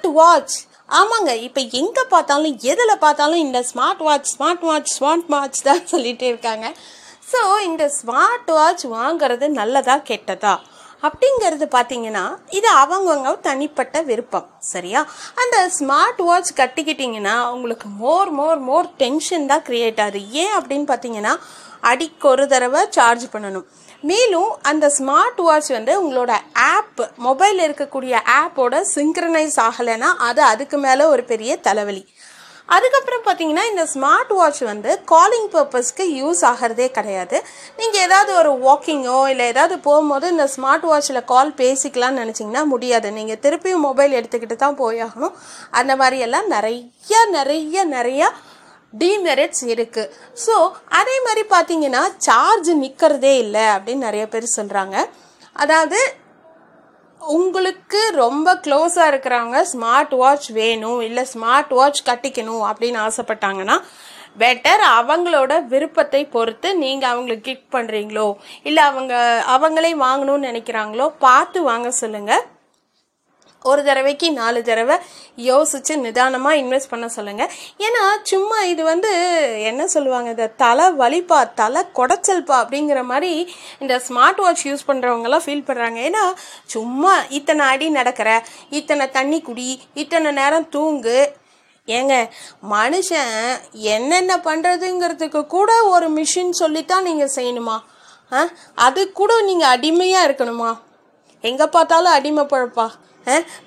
Smart watch ஆமாங்க இப்போ எங்கே பார்த்தாலும் எதில் பார்த்தாலும் இந்த smart watch smart watch smart watch தான் சொல்லிகிட்டே இருக்காங்க. ஸோ இந்த ஸ்மார்ட் வாட்ச் வாங்குறது நல்லதா கெட்டதா? அப்படிங்கிறது பார்த்தீங்கன்னா இது அவங்கவுங்க தனிப்பட்ட விருப்பம் சரியா? அந்த ஸ்மார்ட் வாட்ச் கட்டிக்கிட்டிங்கன்னா உங்களுக்கு மோர் மோர் மோர் டென்ஷன் தான் க்ரியேட் ஆகுது. ஏன் அப்படின்னு பார்த்தீங்கன்னா அடிக்கு ஒரு தடவை சார்ஜ் பண்ணணும். மேலும் அந்த ஸ்மார்ட் வாட்ச் வந்து உங்களோட ஆப் மொபைல் இருக்கக்கூடிய ஆப்போட சிங்க்ரனைஸ் ஆகலைன்னா அது அதுக்கு மேலே ஒரு பெரிய தலைவலி. அதுக்கப்புறம் பார்த்தீங்கன்னா இந்த ஸ்மார்ட் வாட்ச் வந்து காலிங் பர்பஸ்க்கு யூஸ் ஆகிறதே கிடையாது. நீங்கள் ஏதாவது ஒரு வாக்கிங்கோ இல்லை ஏதாவது போகும்போது இந்த ஸ்மார்ட் வாட்சில் கால் பேசிக்கலாம்னு நினச்சிங்கன்னா முடியாது. நீங்கள் திருப்பியும் மொபைல் எடுத்துக்கிட்டு தான் போயாகணும் அந்த மாதிரியெல்லாம் நிறைய நிறைய நிறையா டிமெரிட்ஸ் இருக்குது ஸோ அதே மாதிரி பார்த்தீங்கன்னா சார்ஜ் நிற்கிறதே இல்லை அப்படின்னு நிறைய பேர் சொல்கிறாங்க அதாவது உங்களுக்கு ரொம்ப க்ளோஸாக இருக்கிறவங்க ஸ்மார்ட் வாட்ச் வேணும் இல்லை ஸ்மார்ட் வாட்ச் கட்டிக்கணும் அப்படின்னு ஆசைப்பட்டாங்கன்னா பெட்டர் அவங்களோட விருப்பத்தை பொறுத்து நீங்கள் அவங்களுக்கு கிக் பண்ணுறீங்களோ இல்லை அவங்க அவங்களே வாங்கணும்னு நினைக்கிறாங்களோ பார்த்து வாங்க சொல்லுங்கள் ஒரு தடவைக்கு நாலு தடவை யோசித்து நிதானமாக இன்வெஸ்ட் பண்ண சொல்லுங்கள் ஏன்னா சும்மா இது வந்து என்ன சொல்லுவாங்க இந்த தலை வலிப்பா தலை குடைச்சல்பா அப்படிங்கிற மாதிரி இந்த ஸ்மார்ட் வாட்ச் யூஸ் பண்ணுறவங்கலாம் ஃபீல் பண்ணுறாங்க ஏன்னா சும்மா இத்தனை அடி நடக்கிற இத்தனை தண்ணி குடி இத்தனை நேரம் தூங்கு. ஏங்க மனுஷன் என்னென்ன பண்ணுறதுங்கிறதுக்கு கூட ஒரு மிஷின் சொல்லித்தான் நீங்கள் செய்யணுமா? ஆ? அது கூட நீங்கள் அடிமையாக இருக்கணுமா? எங்கே பார்த்தாலும் அடிமை பழப்பா.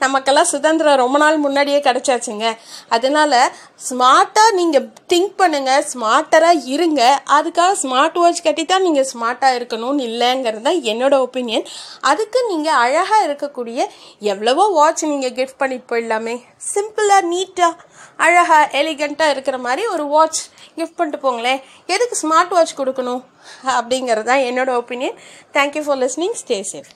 நமக்கெல்லாம் சுதந்திரம் ரொம்ப நாள் முன்னாடியே கிடச்சாச்சுங்க. அதனால் ஸ்மார்ட்டாக நீங்கள் திங்க் பண்ணுங்கள் ஸ்மார்ட்டராக இருங்க. அதுக்காக ஸ்மார்ட் வாட்ச் கட்டி தான் நீங்கள் ஸ்மார்ட்டாக இருக்கணும்னு இல்லைங்கிறது தான் என்னோட ஒப்பீனியன் அதுக்கு நீங்கள் அழகாக இருக்கக்கூடிய எவ்வளவோ வாட்ச் நீங்கள் கிஃப்ட் பண்ணி போயிடலாமே. சிம்பிளாக நீட்டாக அழகாக எலிகண்ட்டாக இருக்கிற மாதிரி ஒரு வாட்ச் கிஃப்ட் பண்ணிட்டு போங்களேன். எதுக்கு ஸ்மார்ட் வாட்ச் கொடுக்கணும்? அப்படிங்கிறது தான் என்னோட opinion thank you for listening stay safe